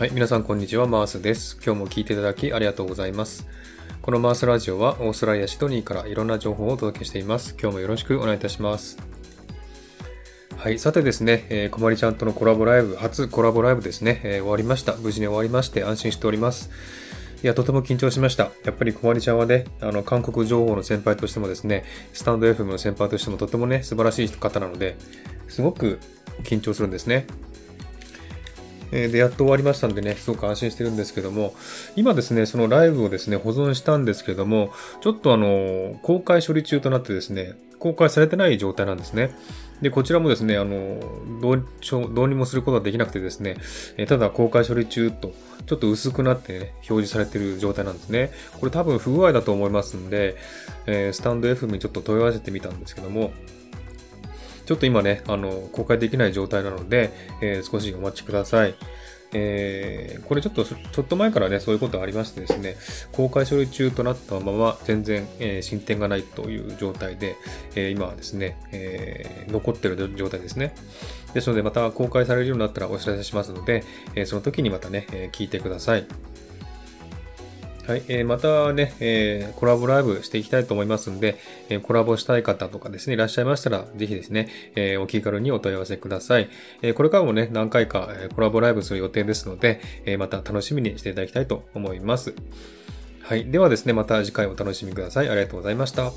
はい、皆さんこんにちは、マースです。今日も聞いていただきありがとうございます。このマースラジオはオーストラリア・シドニーからいろんな情報をお届けしています。今日もよろしくお願いいたします。はい、さてですね、え、こまりちゃんとのコラボライブ、初コラボライブですね、えー、終わりました。無事に終わりまして安心しております。いや、とても緊張しました。やっぱりこまりちゃんはね、あの、韓国情報の先輩としてもですね、スタンド FM の先輩としてもとてもね、素晴らしい方なので、すごく緊張するんですね。えで、やっと終わりましたんでね、すごく安心してるんですけども、今ですね、そのライブをですね、保存したんですけども、ちょっとあの、公開処理中となってですね、公開されてない状態なんですね。で、こちらもですね、あの、どう、どうにもすることができなくてですね、えただ公開処理中と、ちょっと薄くなってね、表示されてる状態なんですね。これ多分不具合だと思いますんで、えー、スタンド F にちょっと問い合わせてみたんですけども、ちょっと今ね、あの、公開できない状態なので、えー、少しお待ちください。えー、これちょっと、ちょっと前からね、そういうことがありましてですね、公開処理中となったまま、全然、えー、進展がないという状態で、えー、今はですね、え、残ってる状態ですね。ですので、また公開されるようになったらお知らせしますので、え、その時にまたね、え、聞いてください。はい。えー、またね、えー、コラボライブしていきたいと思いますんで、えー、コラボしたい方とかですね、いらっしゃいましたら、ぜひですね、えー、お気軽にお問い合わせください。えー、これからもね、何回か、えコラボライブする予定ですので、えー、また楽しみにしていただきたいと思います。はい。ではですね、また次回お楽しみください。ありがとうございました。